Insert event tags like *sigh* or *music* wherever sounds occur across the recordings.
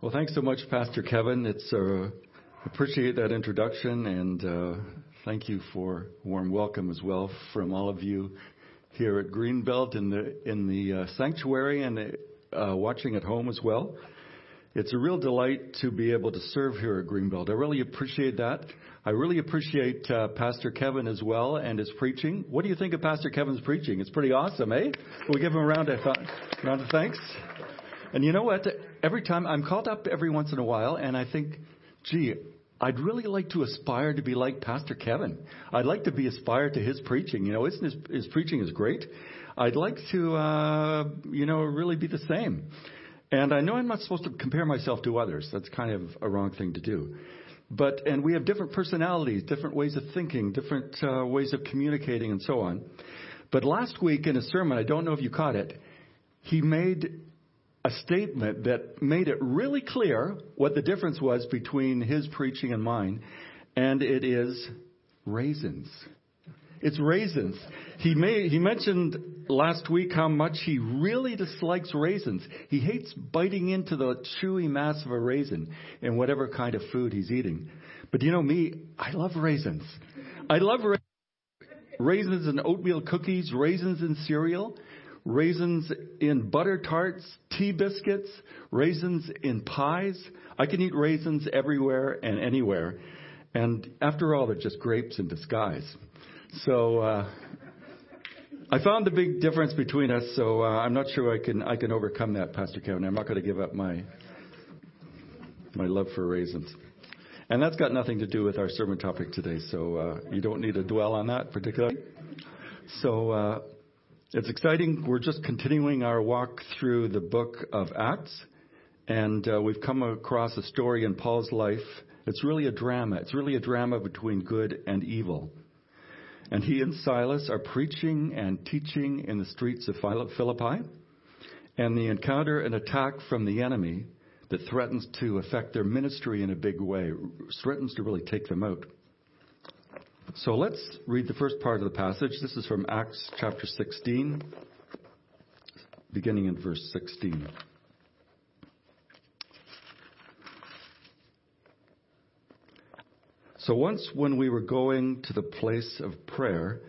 Well, thanks so much, Pastor Kevin. It's uh, appreciate that introduction, and uh, thank you for warm welcome as well from all of you here at Greenbelt in the in the uh, sanctuary and uh, watching at home as well. It's a real delight to be able to serve here at Greenbelt. I really appreciate that. I really appreciate uh, Pastor Kevin as well and his preaching. What do you think of Pastor Kevin's preaching? It's pretty awesome, eh? we give him a round of, th- round of thanks. And you know what? Every time I'm called up every once in a while, and I think, gee, I'd really like to aspire to be like Pastor Kevin. I'd like to be aspire to his preaching. You know, his, his preaching is great. I'd like to, uh, you know, really be the same. And I know I'm not supposed to compare myself to others. That's kind of a wrong thing to do. But, and we have different personalities, different ways of thinking, different uh, ways of communicating, and so on. But last week in a sermon, I don't know if you caught it, he made a statement that made it really clear what the difference was between his preaching and mine, and it is raisins. It's raisins. He he mentioned last week how much he really dislikes raisins. He hates biting into the chewy mass of a raisin in whatever kind of food he's eating. But you know me, I love raisins. I love raisins. Raisins in oatmeal cookies, raisins in cereal raisins in butter tarts, tea biscuits, raisins in pies. I can eat raisins everywhere and anywhere. And after all, they're just grapes in disguise. So uh, I found the big difference between us. So uh, I'm not sure I can I can overcome that, Pastor Kevin. I'm not going to give up my my love for raisins. And that's got nothing to do with our sermon topic today, so uh, you don't need to dwell on that particularly. So uh, it's exciting. We're just continuing our walk through the book of Acts, and uh, we've come across a story in Paul's life. It's really a drama. It's really a drama between good and evil. And he and Silas are preaching and teaching in the streets of Philippi, and they encounter an attack from the enemy that threatens to affect their ministry in a big way, threatens to really take them out. So let's read the first part of the passage. This is from Acts chapter 16, beginning in verse 16. So once when we were going to the place of prayer,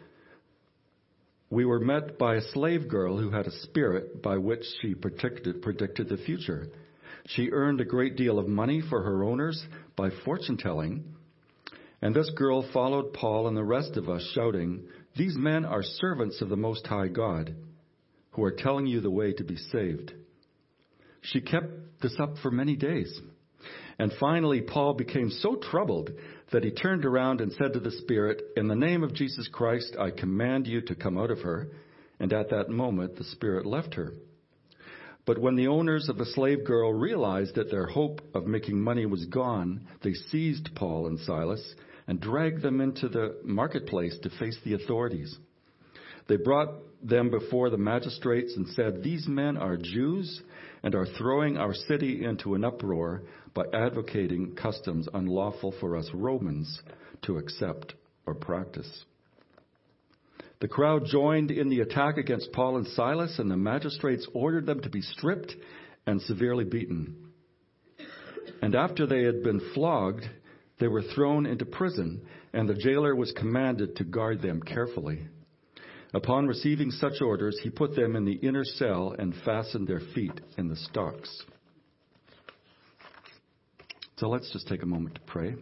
we were met by a slave girl who had a spirit by which she predicted, predicted the future. She earned a great deal of money for her owners by fortune telling and this girl followed Paul and the rest of us, shouting, These men are servants of the Most High God, who are telling you the way to be saved. She kept this up for many days. And finally, Paul became so troubled that he turned around and said to the Spirit, In the name of Jesus Christ, I command you to come out of her. And at that moment, the Spirit left her. But when the owners of the slave girl realized that their hope of making money was gone, they seized Paul and Silas and dragged them into the marketplace to face the authorities. They brought them before the magistrates and said, These men are Jews and are throwing our city into an uproar by advocating customs unlawful for us Romans to accept or practice. The crowd joined in the attack against Paul and Silas, and the magistrates ordered them to be stripped and severely beaten. And after they had been flogged, they were thrown into prison, and the jailer was commanded to guard them carefully. Upon receiving such orders, he put them in the inner cell and fastened their feet in the stocks. So let's just take a moment to pray.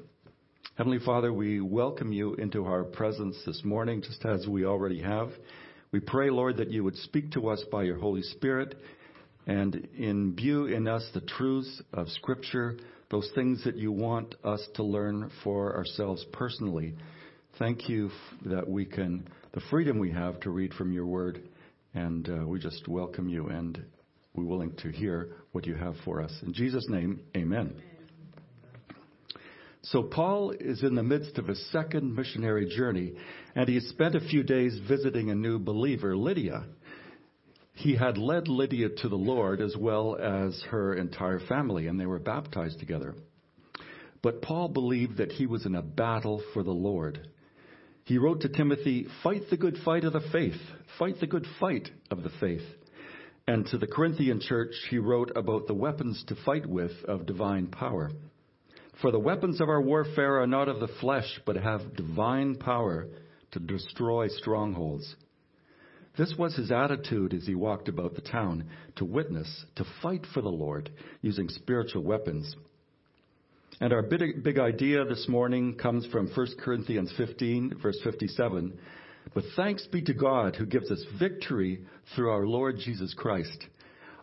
Heavenly Father, we welcome you into our presence this morning, just as we already have. We pray, Lord, that you would speak to us by your Holy Spirit and imbue in us the truths of Scripture those things that you want us to learn for ourselves personally. Thank you that we can, the freedom we have to read from your word, and uh, we just welcome you and we're willing to hear what you have for us. In Jesus' name, amen. So, Paul is in the midst of a second missionary journey, and he spent a few days visiting a new believer, Lydia he had led Lydia to the Lord as well as her entire family, and they were baptized together. But Paul believed that he was in a battle for the Lord. He wrote to Timothy, Fight the good fight of the faith, fight the good fight of the faith. And to the Corinthian church, he wrote about the weapons to fight with of divine power. For the weapons of our warfare are not of the flesh, but have divine power to destroy strongholds. This was his attitude as he walked about the town to witness, to fight for the Lord using spiritual weapons. And our big, big idea this morning comes from 1 Corinthians 15, verse 57. But thanks be to God who gives us victory through our Lord Jesus Christ.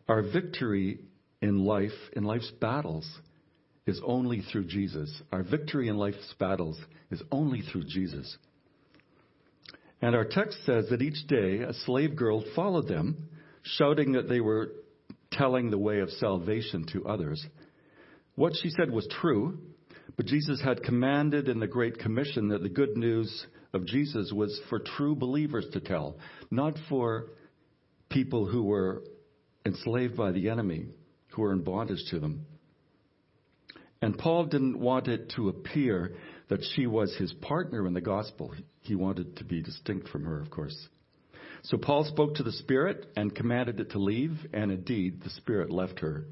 Our victory in life, in life's battles, is only through Jesus. Our victory in life's battles is only through Jesus. And our text says that each day a slave girl followed them, shouting that they were telling the way of salvation to others. What she said was true, but Jesus had commanded in the Great Commission that the good news of Jesus was for true believers to tell, not for people who were enslaved by the enemy, who were in bondage to them. And Paul didn't want it to appear that she was his partner in the gospel. He wanted to be distinct from her, of course. So Paul spoke to the Spirit and commanded it to leave, and indeed the Spirit left her.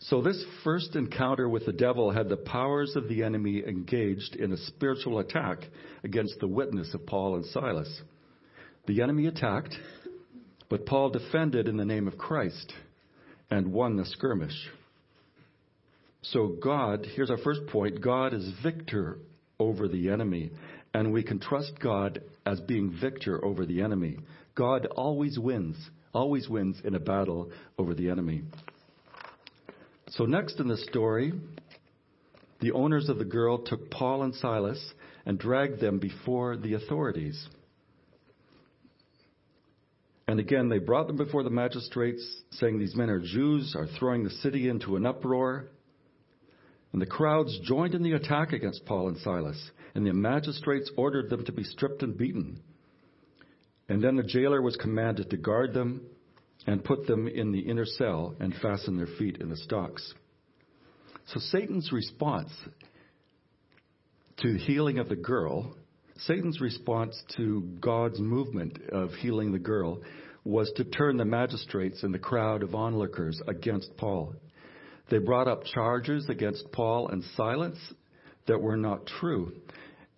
So this first encounter with the devil had the powers of the enemy engaged in a spiritual attack against the witness of Paul and Silas. The enemy attacked, but Paul defended in the name of Christ and won the skirmish. So God, here's our first point God is victor over the enemy, and we can trust God as being victor over the enemy. God always wins, always wins in a battle over the enemy. So, next in the story, the owners of the girl took Paul and Silas and dragged them before the authorities. And again, they brought them before the magistrates, saying, These men are Jews, are throwing the city into an uproar. And the crowds joined in the attack against Paul and Silas, and the magistrates ordered them to be stripped and beaten. And then the jailer was commanded to guard them and put them in the inner cell and fasten their feet in the stocks. So Satan's response to healing of the girl, Satan's response to God's movement of healing the girl was to turn the magistrates and the crowd of onlookers against Paul they brought up charges against Paul and Silas that were not true.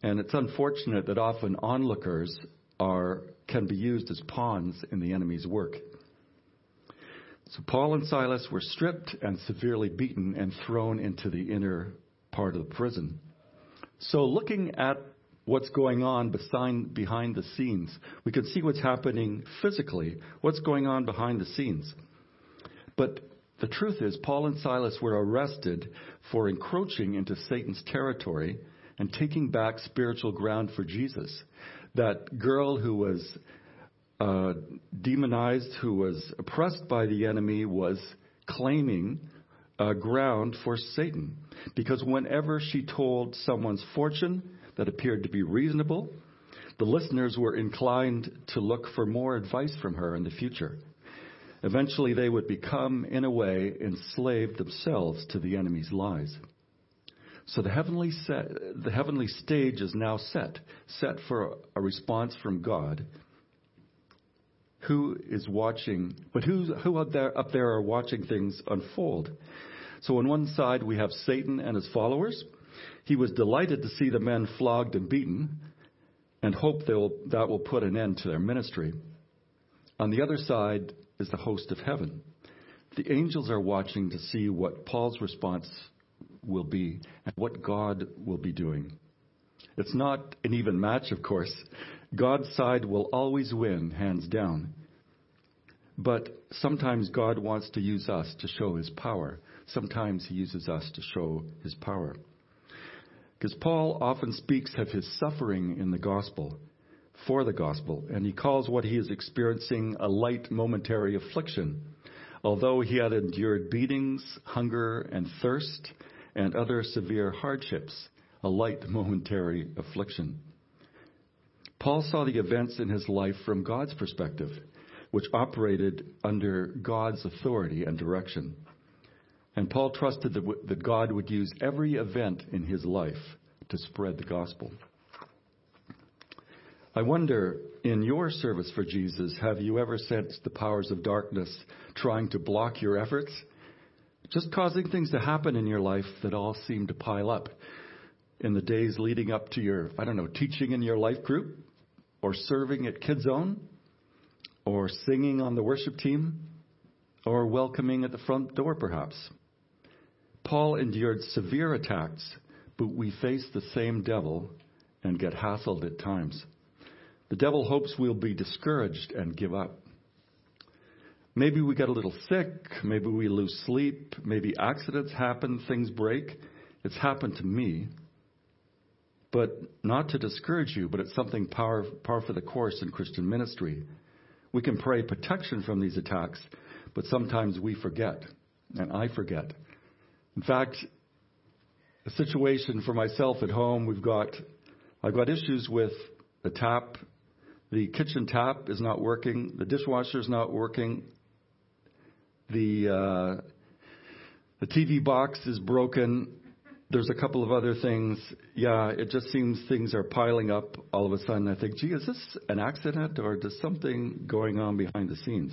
And it's unfortunate that often onlookers are, can be used as pawns in the enemy's work. So Paul and Silas were stripped and severely beaten and thrown into the inner part of the prison. So looking at what's going on behind, the scenes, we can see what's happening physically, what's going on behind the scenes. But the truth is, Paul and Silas were arrested for encroaching into Satan's territory and taking back spiritual ground for Jesus. That girl who was uh, demonized, who was oppressed by the enemy, was claiming uh, ground for Satan. Because whenever she told someone's fortune that appeared to be reasonable, the listeners were inclined to look for more advice from her in the future. Eventually, they would become, in a way, enslaved themselves to the enemy's lies. So the heavenly, set, the heavenly stage is now set, set for a response from God. Who is watching, but who, who up, there, up there are watching things unfold? So on one side, we have Satan and his followers. He was delighted to see the men flogged and beaten and hoped that will put an end to their ministry. On the other side, is the host of heaven. The angels are watching to see what Paul's response will be and what God will be doing. It's not an even match, of course. God's side will always win, hands down. But sometimes God wants to use us to show his power. Sometimes he uses us to show his power. Because Paul often speaks of his suffering in the gospel for the gospel, and he calls what he is experiencing a light momentary affliction. Although he had endured beatings, hunger, and thirst, and other severe hardships, a light momentary affliction. Paul saw the events in his life from God's perspective, which operated under God's authority and direction. And Paul trusted that God would use every event in his life to spread the gospel. I wonder, in your service for Jesus, have you ever sensed the powers of darkness trying to block your efforts? Just causing things to happen in your life that all seem to pile up in the days leading up to your, I don't know, teaching in your life group, or serving at Kids Zone, or singing on the worship team, or welcoming at the front door, perhaps. Paul endured severe attacks, but we face the same devil and get hassled at times. The devil hopes we'll be discouraged and give up. Maybe we get a little sick, maybe we lose sleep, maybe accidents happen, things break. It's happened to me. But not to discourage you, but it's something par, par for the course in Christian ministry. We can pray protection from these attacks, but sometimes we forget, and I forget. In fact, a situation for myself at home, we've got, I've got issues with the tap. The kitchen tap is not working. The dishwasher is not working. The, uh, the TV box is broken. There's a couple of other things. Yeah, it just seems things are piling up all of a sudden. I think, gee, is this an accident or is something going on behind the scenes?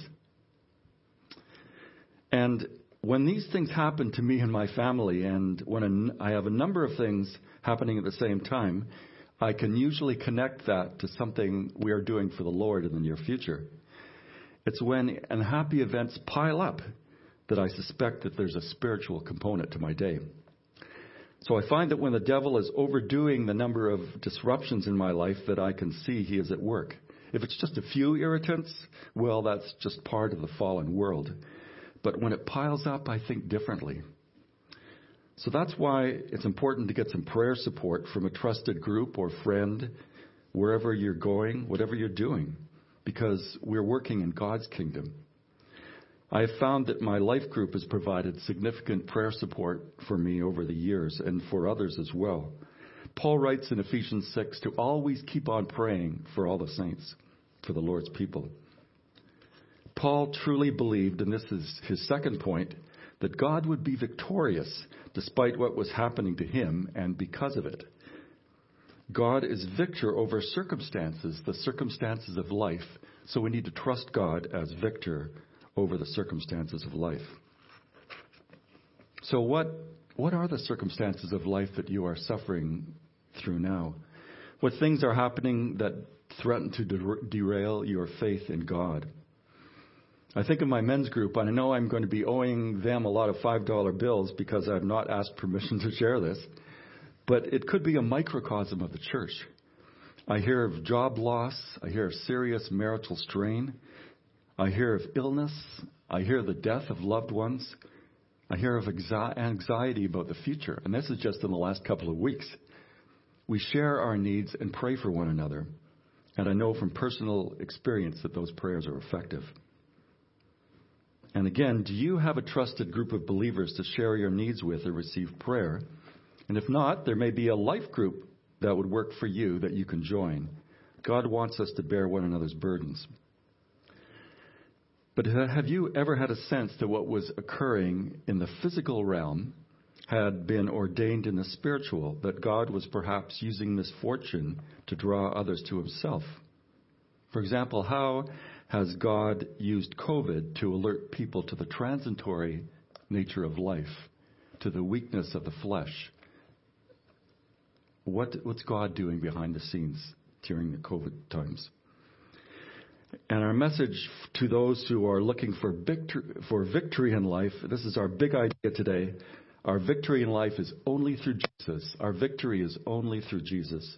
And when these things happen to me and my family, and when I have a number of things happening at the same time, I can usually connect that to something we are doing for the Lord in the near future. It's when unhappy events pile up that I suspect that there's a spiritual component to my day. So I find that when the devil is overdoing the number of disruptions in my life that I can see he is at work. If it's just a few irritants, well, that's just part of the fallen world. But when it piles up, I think differently. So that's why it's important to get some prayer support from a trusted group or friend, wherever you're going, whatever you're doing, because we're working in God's kingdom. I have found that my life group has provided significant prayer support for me over the years and for others as well. Paul writes in Ephesians 6 to always keep on praying for all the saints, for the Lord's people. Paul truly believed, and this is his second point, that God would be victorious despite what was happening to him and because of it. God is victor over circumstances, the circumstances of life, so we need to trust God as victor over the circumstances of life. So, what, what are the circumstances of life that you are suffering through now? What things are happening that threaten to derail your faith in God? I think of my men's group, and I know I'm going to be owing them a lot of $5 bills because I've not asked permission *laughs* to share this, but it could be a microcosm of the church. I hear of job loss. I hear of serious marital strain. I hear of illness. I hear the death of loved ones. I hear of anxiety about the future. And this is just in the last couple of weeks. We share our needs and pray for one another. And I know from personal experience that those prayers are effective. And again, do you have a trusted group of believers to share your needs with or receive prayer? And if not, there may be a life group that would work for you that you can join. God wants us to bear one another's burdens. But have you ever had a sense that what was occurring in the physical realm had been ordained in the spiritual, that God was perhaps using misfortune to draw others to himself? For example, how has God used COVID to alert people to the transitory nature of life, to the weakness of the flesh? What, what's God doing behind the scenes during the COVID times? And our message to those who are looking for victory, for victory in life, this is our big idea today. Our victory in life is only through Jesus. Our victory is only through Jesus.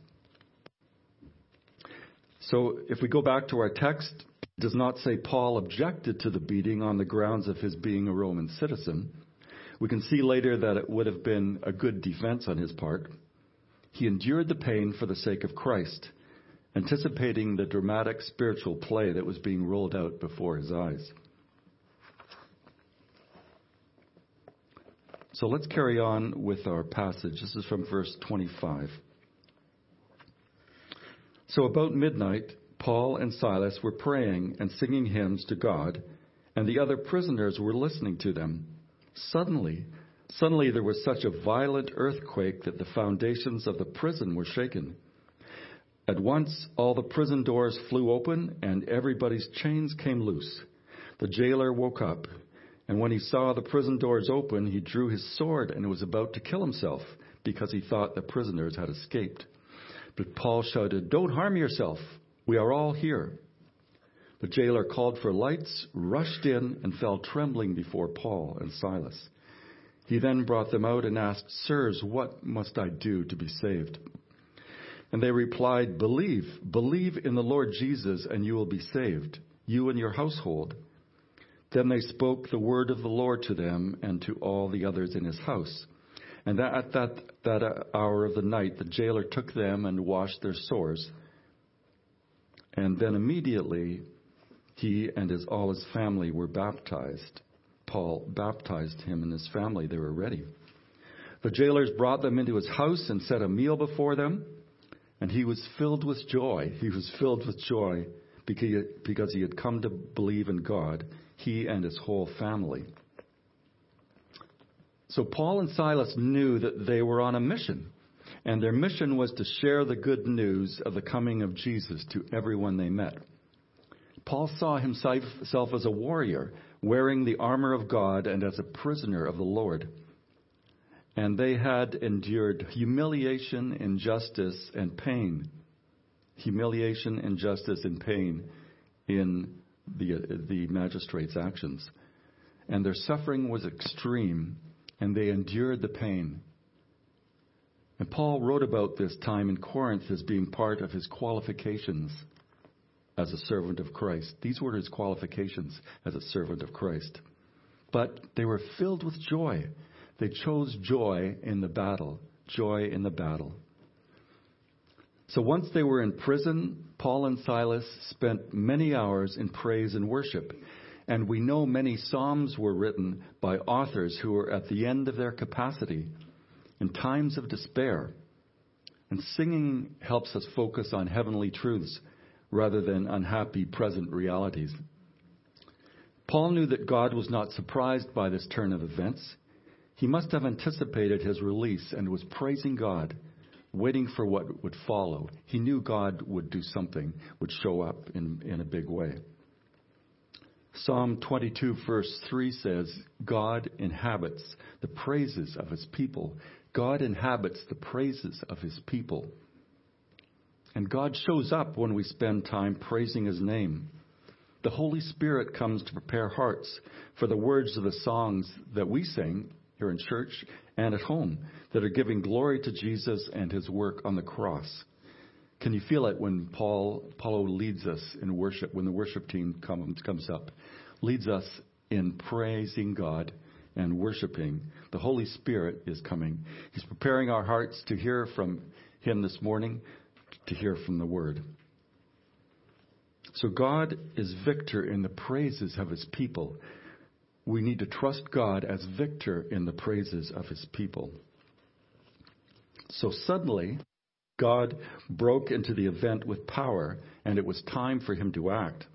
So if we go back to our text, does not say Paul objected to the beating on the grounds of his being a Roman citizen. We can see later that it would have been a good defense on his part. He endured the pain for the sake of Christ, anticipating the dramatic spiritual play that was being rolled out before his eyes. So let's carry on with our passage. This is from verse 25. So about midnight, Paul and Silas were praying and singing hymns to God, and the other prisoners were listening to them. Suddenly, suddenly there was such a violent earthquake that the foundations of the prison were shaken. At once, all the prison doors flew open and everybody's chains came loose. The jailer woke up, and when he saw the prison doors open, he drew his sword and was about to kill himself because he thought the prisoners had escaped. But Paul shouted, Don't harm yourself. We are all here. The jailer called for lights, rushed in, and fell trembling before Paul and Silas. He then brought them out and asked, Sirs, what must I do to be saved? And they replied, Believe, believe in the Lord Jesus, and you will be saved, you and your household. Then they spoke the word of the Lord to them and to all the others in his house. And at that, that hour of the night, the jailer took them and washed their sores. And then immediately he and his, all his family were baptized. Paul baptized him and his family. They were ready. The jailers brought them into his house and set a meal before them. And he was filled with joy. He was filled with joy because he had come to believe in God, he and his whole family. So Paul and Silas knew that they were on a mission. And their mission was to share the good news of the coming of Jesus to everyone they met. Paul saw himself as a warrior, wearing the armor of God and as a prisoner of the Lord and they had endured humiliation, injustice, and pain. Humiliation, injustice, and pain in the, uh, the magistrate's actions. And their suffering was extreme, and they endured the pain. And Paul wrote about this time in Corinth as being part of his qualifications as a servant of Christ. These were his qualifications as a servant of Christ. But they were filled with joy they chose joy in the battle. Joy in the battle. So once they were in prison, Paul and Silas spent many hours in praise and worship. And we know many psalms were written by authors who were at the end of their capacity in times of despair. And singing helps us focus on heavenly truths rather than unhappy present realities. Paul knew that God was not surprised by this turn of events. He must have anticipated his release and was praising God, waiting for what would follow. He knew God would do something, would show up in, in a big way. Psalm 22, verse 3 says, God inhabits the praises of his people. God inhabits the praises of his people. And God shows up when we spend time praising his name. The Holy Spirit comes to prepare hearts for the words of the songs that we sing here in church and at home that are giving glory to Jesus and his work on the cross. Can you feel it when Paul Paulo leads us in worship, when the worship team comes comes up, leads us in praising God and worshiping. The Holy Spirit is coming. He's preparing our hearts to hear from him this morning, to hear from the word. So God is victor in the praises of his people we need to trust God as victor in the praises of his people. So suddenly, God broke into the event with power, and it was time for him to act.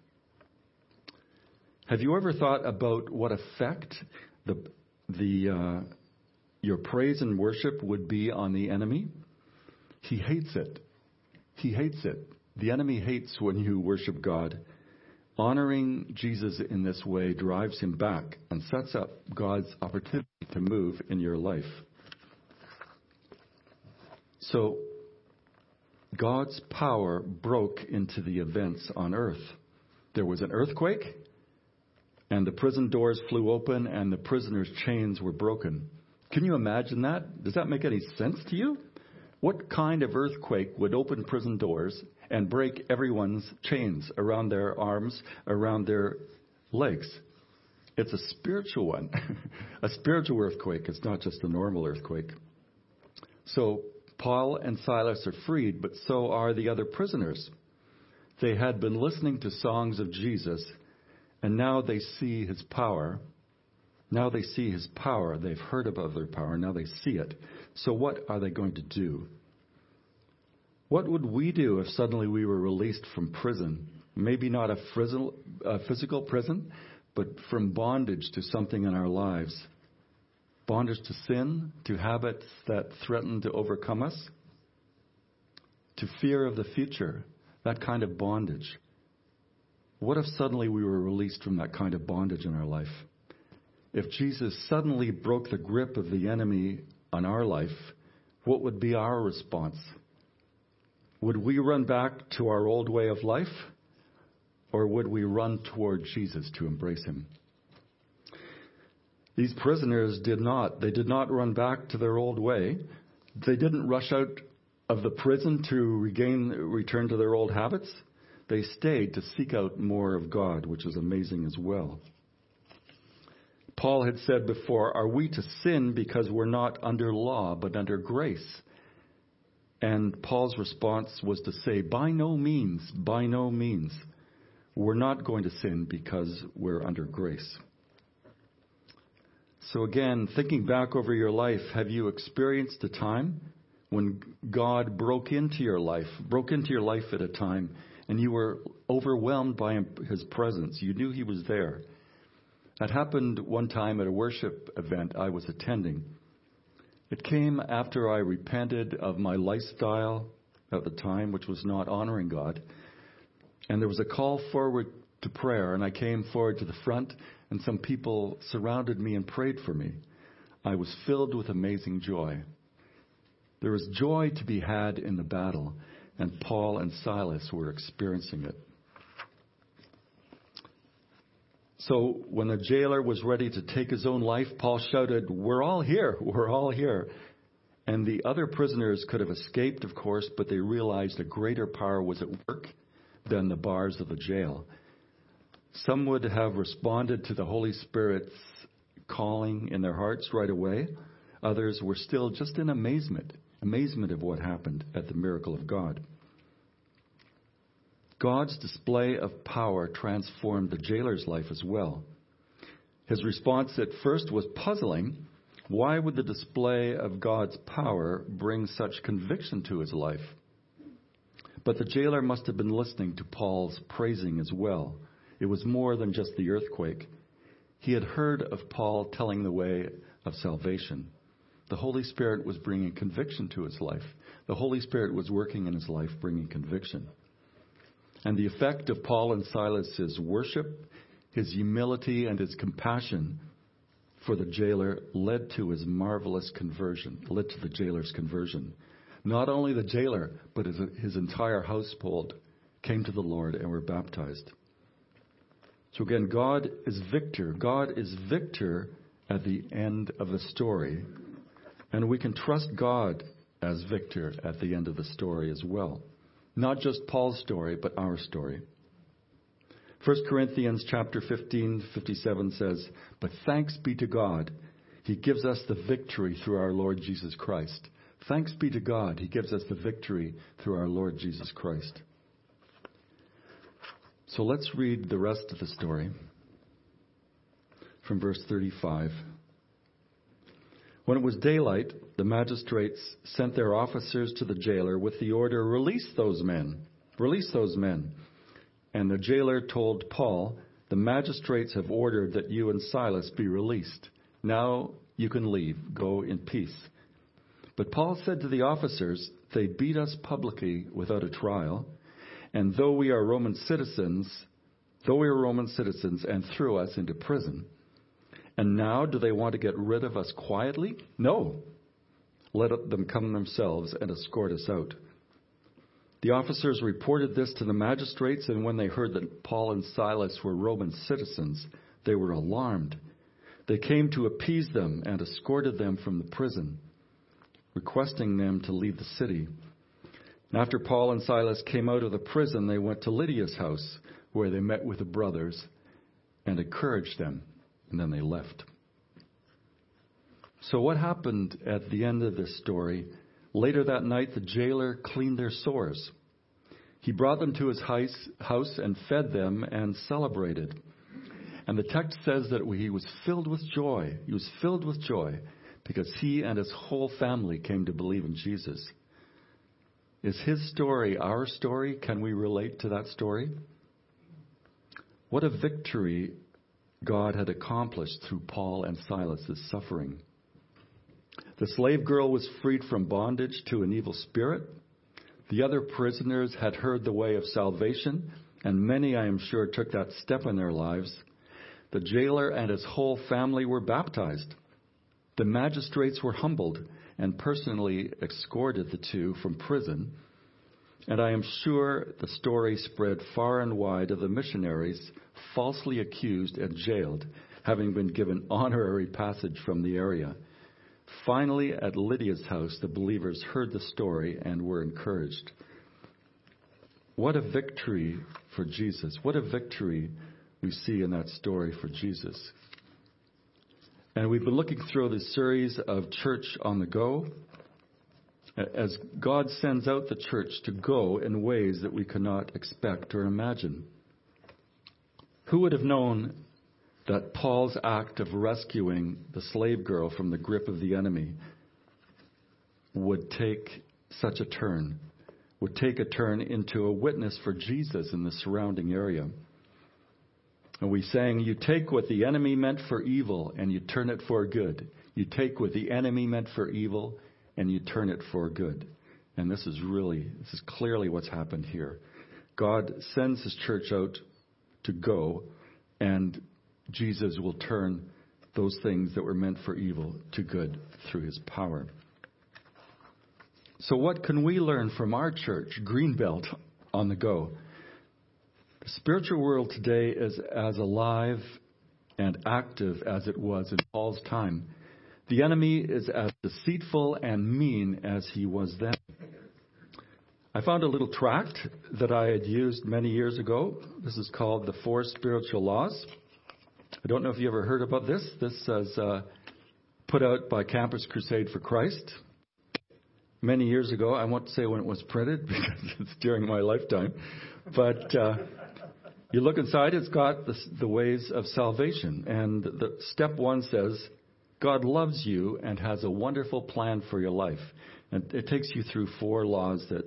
Have you ever thought about what effect the, the, uh, your praise and worship would be on the enemy? He hates it. He hates it. The enemy hates when you worship God. Honoring Jesus in this way drives him back and sets up God's opportunity to move in your life. So, God's power broke into the events on earth. There was an earthquake, and the prison doors flew open, and the prisoners' chains were broken. Can you imagine that? Does that make any sense to you? What kind of earthquake would open prison doors and break everyone's chains around their arms, around their legs? It's a spiritual one, *laughs* a spiritual earthquake. It's not just a normal earthquake. So Paul and Silas are freed, but so are the other prisoners. They had been listening to songs of Jesus, and now they see his power. Now they see his power. They've heard about their power. Now they see it. So, what are they going to do? What would we do if suddenly we were released from prison? Maybe not a, frizzle, a physical prison, but from bondage to something in our lives. Bondage to sin, to habits that threaten to overcome us, to fear of the future, that kind of bondage. What if suddenly we were released from that kind of bondage in our life? If Jesus suddenly broke the grip of the enemy on our life, what would be our response? Would we run back to our old way of life? Or would we run toward Jesus to embrace him? These prisoners did not. They did not run back to their old way. They didn't rush out of the prison to regain, return to their old habits. They stayed to seek out more of God, which is amazing as well. Paul had said before, Are we to sin because we're not under law, but under grace? And Paul's response was to say, By no means, by no means. We're not going to sin because we're under grace. So, again, thinking back over your life, have you experienced a time when God broke into your life, broke into your life at a time, and you were overwhelmed by His presence? You knew He was there. That happened one time at a worship event I was attending. It came after I repented of my lifestyle at the time, which was not honoring God. And there was a call forward to prayer, and I came forward to the front, and some people surrounded me and prayed for me. I was filled with amazing joy. There is joy to be had in the battle, and Paul and Silas were experiencing it. So when the jailer was ready to take his own life, Paul shouted, We're all here, *laughs* we're all here. And the other prisoners could have escaped, of course, but they realized a greater power was at work than the bars of the jail. Some would have responded to the Holy Spirit's calling in their hearts right away. Others were still just in amazement, amazement of what happened at the miracle of God. God's display of power transformed the jailer's life as well. His response at first was puzzling. Why would the display of God's power bring such conviction to his life? But the jailer must have been listening to Paul's praising as well. It was more than just the earthquake. He had heard of Paul telling the way of salvation. The Holy Spirit was bringing conviction to his life. The Holy Spirit was working in his life, bringing conviction. And the effect of Paul and Silas's worship, his humility, and his compassion for the jailer led to his marvelous conversion, led to the jailer's conversion. Not only the jailer, but his, his entire household came to the Lord and were baptized. So again, God is victor. God is victor at the end of the story. And we can trust God as victor at the end of the story as well. Not just Paul's story, but our story. 1 Corinthians chapter 15, 57 says, But thanks be to God, He gives us the victory through our Lord Jesus Christ. Thanks be to God, He gives us the victory through our Lord Jesus Christ. So let's read the rest of the story from verse 35. When it was daylight, the magistrates sent their officers to the jailer with the order, Release those men. Release those men. And the jailer told Paul, The magistrates have ordered that you and Silas be released. Now you can leave. Go in peace. But Paul said to the officers, They beat us publicly without a trial, and though we are Roman citizens, though we are Roman citizens, and threw us into prison. And now do they want to get rid of us quietly? No. Let them come themselves and escort us out. The officers reported this to the magistrates, and when they heard that Paul and Silas were Roman citizens, they were alarmed. They came to appease them and escorted them from the prison, requesting them to leave the city. And after Paul and Silas came out of the prison, they went to Lydia's house, where they met with the brothers and encouraged them and then they left. So, what happened at the end of this story? Later that night, the jailer cleaned their sores. He brought them to his house and fed them and celebrated. And the text says that he was filled with joy. He was filled with joy because he and his whole family came to believe in Jesus. Is his story our story? Can we relate to that story? What a victory God had accomplished through Paul and Silas's suffering. The slave girl was freed from bondage to an evil spirit. The other prisoners had heard the way of salvation, and many, I am sure, took that step in their lives. The jailer and his whole family were baptized. The magistrates were humbled and personally escorted the two from prison. And I am sure the story spread far and wide of the missionaries falsely accused and jailed, having been given honorary passage from the area. Finally, at Lydia's house, the believers heard the story and were encouraged. What a victory for Jesus. What a victory we see in that story for Jesus. And we've been looking through this series of Church on the Go as God sends out the church to go in ways that we cannot expect or imagine. Who would have known that Paul's act of rescuing the slave girl from the grip of the enemy would take such a turn, would take a turn into a witness for Jesus in the surrounding area. And we sang, You take what the enemy meant for evil and you turn it for good. You take what the enemy meant for evil and you turn it for good. And this is really, this is clearly what's happened here. God sends his church out to go, and Jesus will turn those things that were meant for evil to good through his power. So, what can we learn from our church, Greenbelt, on the go? The spiritual world today is as alive and active as it was in Paul's time. The enemy is as deceitful and mean as he was then. I found a little tract that I had used many years ago. This is called The Four Spiritual Laws. I don't know if you ever heard about this. This is uh, put out by Campus Crusade for Christ many years ago. I won't say when it was printed *laughs* because it's during my lifetime. But uh, you look inside, it's got the, the ways of salvation. And the, step one says, God loves you and has a wonderful plan for your life. And it takes you through four laws that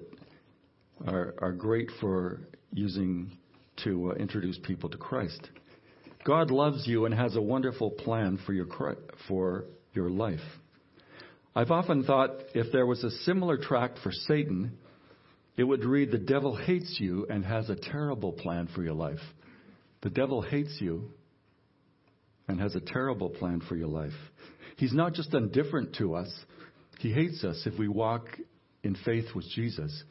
are, are great for using to uh, introduce people to Christ. God loves you and has a wonderful plan for your, for your life. I've often thought if there was a similar tract for Satan, it would read, The devil hates you and has a terrible plan for your life. The devil hates you and has a terrible plan for your life. He's not just indifferent to us, He hates us if we walk in faith with Jesus.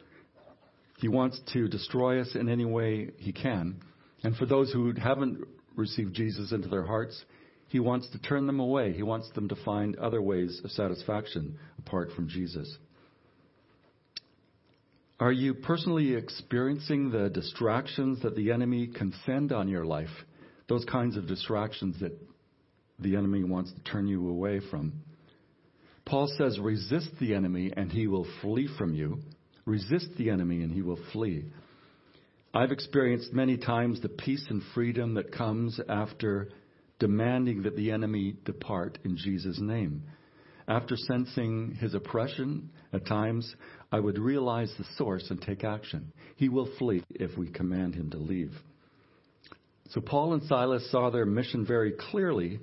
He wants to destroy us in any way He can. And for those who haven't received Jesus into their hearts, He wants to turn them away. He wants them to find other ways of satisfaction apart from Jesus. Are you personally experiencing the distractions that the enemy can send on your life? Those kinds of distractions that the enemy wants to turn you away from. Paul says, resist the enemy and he will flee from you. Resist the enemy and he will flee. I've experienced many times the peace and freedom that comes after demanding that the enemy depart in Jesus' name. After sensing his oppression, at times, I would realize the source and take action. He will flee if we command him to leave. So Paul and Silas saw their mission very clearly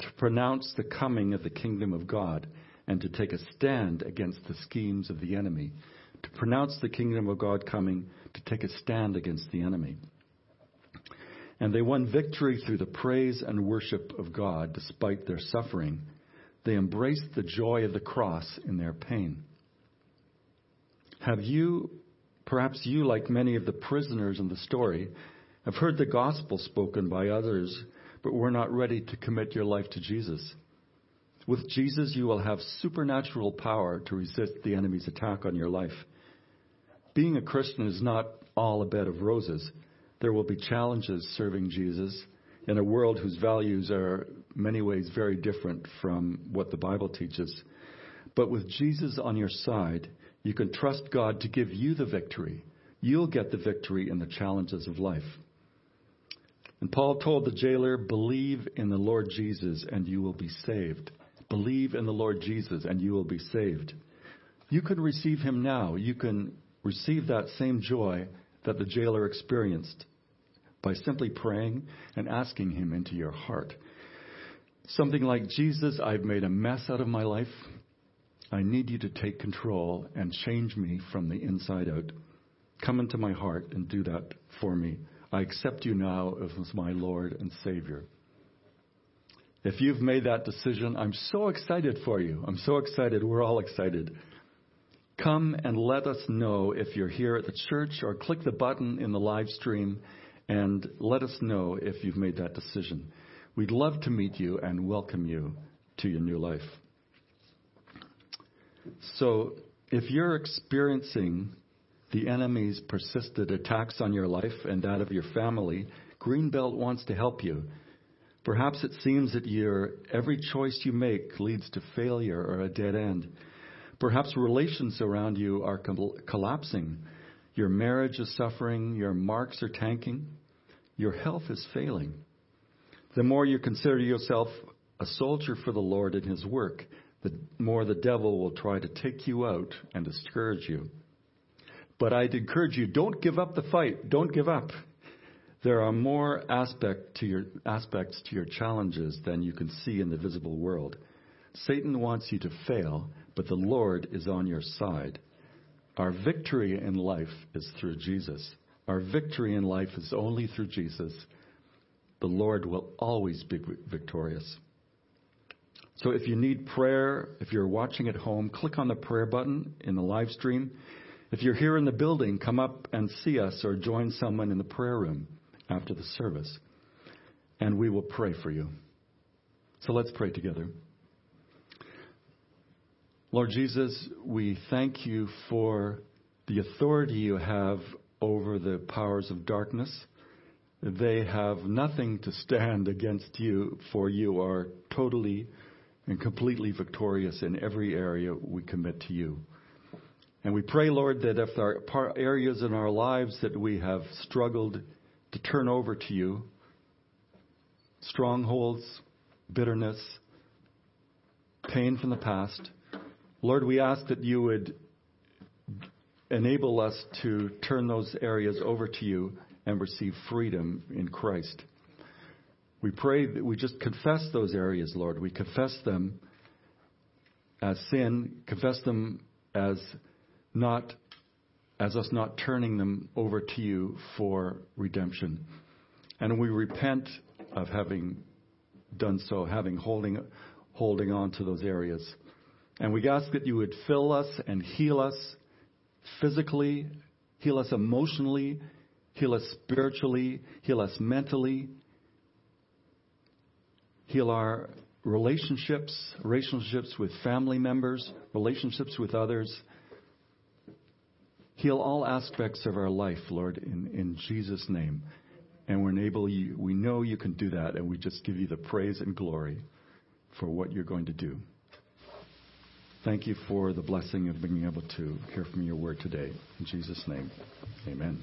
to pronounce the coming of the kingdom of God and to take a stand against the schemes of the enemy. To pronounce the kingdom of God coming, to take a stand against the enemy. And they won victory through the praise and worship of God despite their suffering. They embraced the joy of the cross in their pain. Have you, perhaps you, like many of the prisoners in the story, have heard the gospel spoken by others but were not ready to commit your life to Jesus. With Jesus, you will have supernatural power to resist the enemy's attack on your life. Being a Christian is not all a bed of roses. There will be challenges serving Jesus in a world whose values are many ways very different from what the Bible teaches. But with Jesus on your side, you can trust God to give you the victory. You'll get the victory in the challenges of life. And Paul told the jailer, Believe in the Lord Jesus and you will be saved. Believe in the Lord Jesus and you will be saved. You can receive him now. You can receive that same joy that the jailer experienced by simply praying and asking him into your heart. Something like, Jesus, I've made a mess out of my life. I need you to take control and change me from the inside out. Come into my heart and do that for me. I accept you now as my Lord and Savior. If you've made that decision, I'm so excited for you. I'm so excited. We're all excited. Come and let us know if you're here at the church or click the button in the live stream and let us know if you've made that decision. We'd love to meet you and welcome you to your new life. So, if you're experiencing the enemy's persistent attacks on your life and that of your family, Greenbelt wants to help you. Perhaps it seems that your every choice you make leads to failure or a dead end. Perhaps relations around you are collapsing. Your marriage is suffering, your marks are tanking, your health is failing. The more you consider yourself a soldier for the Lord in His work, the more the devil will try to take you out and discourage you. But I'd encourage you, don't give up the fight. Don't give up. There are more aspect to your, aspects to your challenges than you can see in the visible world. Satan wants you to fail, but the Lord is on your side. Our victory in life is through Jesus. Our victory in life is only through Jesus. The Lord will always be victorious. So if you need prayer, if you're watching at home, click on the prayer button in the live stream. If you're here in the building, come up and see us or join someone in the prayer room after the service. And we will pray for you. So let's pray together. Lord Jesus, we thank you for the authority you have over the powers of darkness. They have nothing to stand against you, for you are totally and completely victorious in every area we commit to you. And we pray, Lord, that if there are areas in our lives that we have struggled to turn over to you, strongholds, bitterness, pain from the past, Lord, we ask that you would enable us to turn those areas over to you and receive freedom in Christ. We pray that we just confess those areas, Lord. We confess them as sin, confess them as not as us not turning them over to you for redemption. And we repent of having done so, having holding holding on to those areas. And we ask that you would fill us and heal us physically, heal us emotionally, heal us spiritually, heal us mentally, heal our relationships, relationships with family members, relationships with others. Heal all aspects of our life, Lord, in, in Jesus' name. And we're enable you, we know you can do that, and we just give you the praise and glory for what you're going to do. Thank you for the blessing of being able to hear from your word today. In Jesus' name, amen.